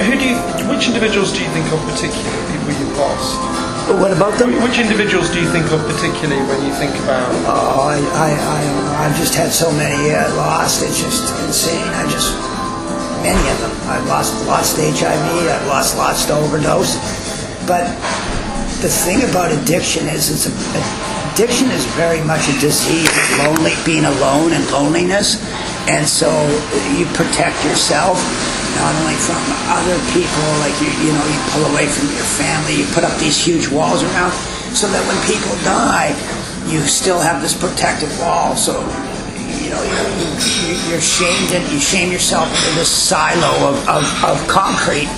Who do you, which individuals do you think of particularly, people you've lost? What about them? Which individuals do you think of particularly when you think about? Oh, I, I, I don't know. I've just had so many uh, lost. It's just insane. I just many of them. I've lost lost HIV. I've lost lots to overdose. But the thing about addiction is, it's a, addiction is very much a disease. It's lonely, being alone and loneliness, and so you protect yourself not only from other people, like you, you know, you pull away from your family, you put up these huge walls around, so that when people die, you still have this protective wall. So, you know, you, you, you're shamed and you shame yourself into this silo of, of, of concrete